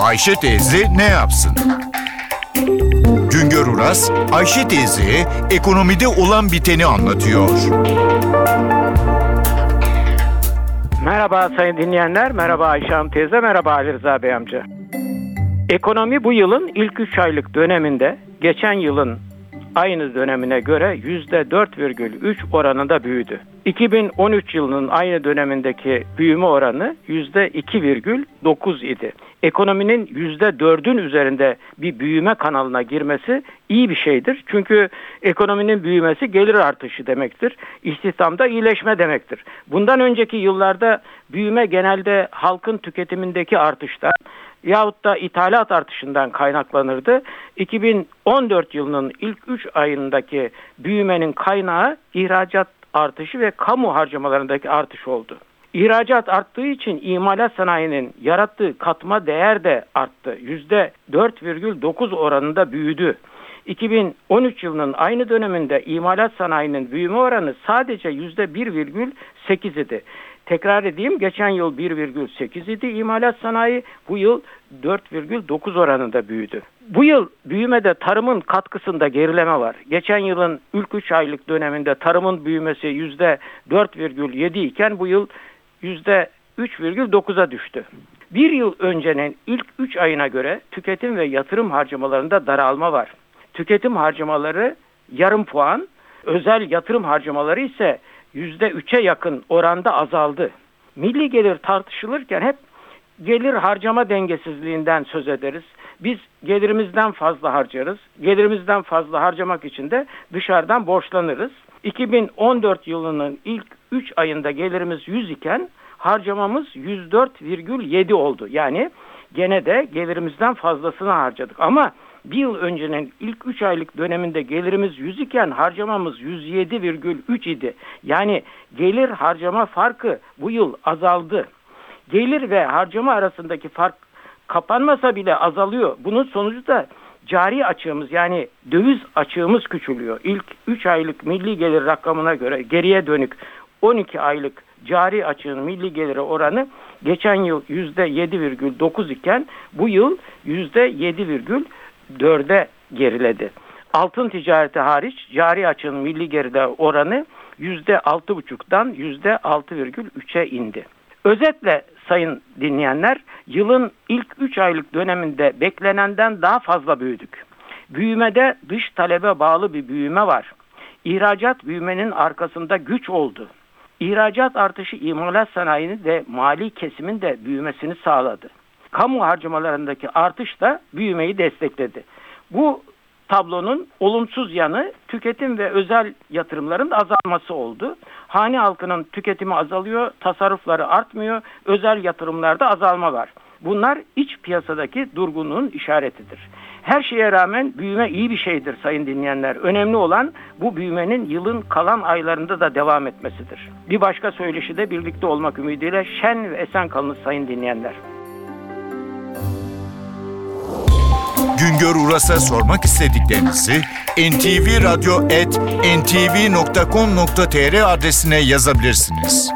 Ayşe teyze ne yapsın? Güngör Uras, Ayşe teyzeye ekonomide olan biteni anlatıyor. Merhaba sayın dinleyenler, merhaba Ayşe Hanım teyze, merhaba Ali Rıza Bey amca. Ekonomi bu yılın ilk 3 aylık döneminde geçen yılın aynı dönemine göre %4,3 oranında büyüdü. 2013 yılının aynı dönemindeki büyüme oranı %2,9 idi. Ekonominin %4'ün üzerinde bir büyüme kanalına girmesi iyi bir şeydir. Çünkü ekonominin büyümesi gelir artışı demektir. İstihdamda iyileşme demektir. Bundan önceki yıllarda büyüme genelde halkın tüketimindeki artıştan yahut da ithalat artışından kaynaklanırdı. 2014 yılının ilk 3 ayındaki büyümenin kaynağı ihracat artışı ve kamu harcamalarındaki artış oldu. İhracat arttığı için imalat sanayinin yarattığı katma değer de arttı. %4,9 oranında büyüdü. 2013 yılının aynı döneminde imalat sanayinin büyüme oranı sadece %1,8 idi. Tekrar edeyim geçen yıl 1,8 idi imalat sanayi bu yıl 4,9 oranında büyüdü. Bu yıl büyümede tarımın katkısında gerileme var. Geçen yılın ilk 3 aylık döneminde tarımın büyümesi %4,7 iken bu yıl %3,9'a düştü. Bir yıl öncenin ilk 3 ayına göre tüketim ve yatırım harcamalarında daralma var. Tüketim harcamaları yarım puan, özel yatırım harcamaları ise %3'e yakın oranda azaldı. Milli gelir tartışılırken hep gelir harcama dengesizliğinden söz ederiz. Biz gelirimizden fazla harcarız. Gelirimizden fazla harcamak için de dışarıdan borçlanırız. 2014 yılının ilk 3 ayında gelirimiz 100 iken harcamamız 104,7 oldu. Yani gene de gelirimizden fazlasını harcadık. Ama bir yıl öncenin ilk 3 aylık döneminde gelirimiz 100 iken harcamamız 107,3 idi. Yani gelir harcama farkı bu yıl azaldı. Gelir ve harcama arasındaki fark kapanmasa bile azalıyor. Bunun sonucu da cari açığımız yani döviz açığımız küçülüyor. İlk 3 aylık milli gelir rakamına göre geriye dönük 12 aylık cari açığın milli geliri oranı geçen yıl %7,9 iken bu yıl %7,4'e geriledi. Altın ticareti hariç cari açığın milli geride oranı %6,5'dan %6,3'e indi. Özetle sayın dinleyenler yılın ilk 3 aylık döneminde beklenenden daha fazla büyüdük. Büyümede dış talebe bağlı bir büyüme var. İhracat büyümenin arkasında güç oldu. İhracat artışı imalat sanayinin de mali kesimin de büyümesini sağladı. Kamu harcamalarındaki artış da büyümeyi destekledi. Bu tablonun olumsuz yanı tüketim ve özel yatırımların azalması oldu. Hane halkının tüketimi azalıyor, tasarrufları artmıyor, özel yatırımlarda azalma var. Bunlar iç piyasadaki durgunluğun işaretidir. Her şeye rağmen büyüme iyi bir şeydir sayın dinleyenler. Önemli olan bu büyümenin yılın kalan aylarında da devam etmesidir. Bir başka söyleşi de birlikte olmak ümidiyle şen ve esen kalınız sayın dinleyenler. Güngör Uras'a sormak istediklerinizi ntvradio.com.tr adresine yazabilirsiniz.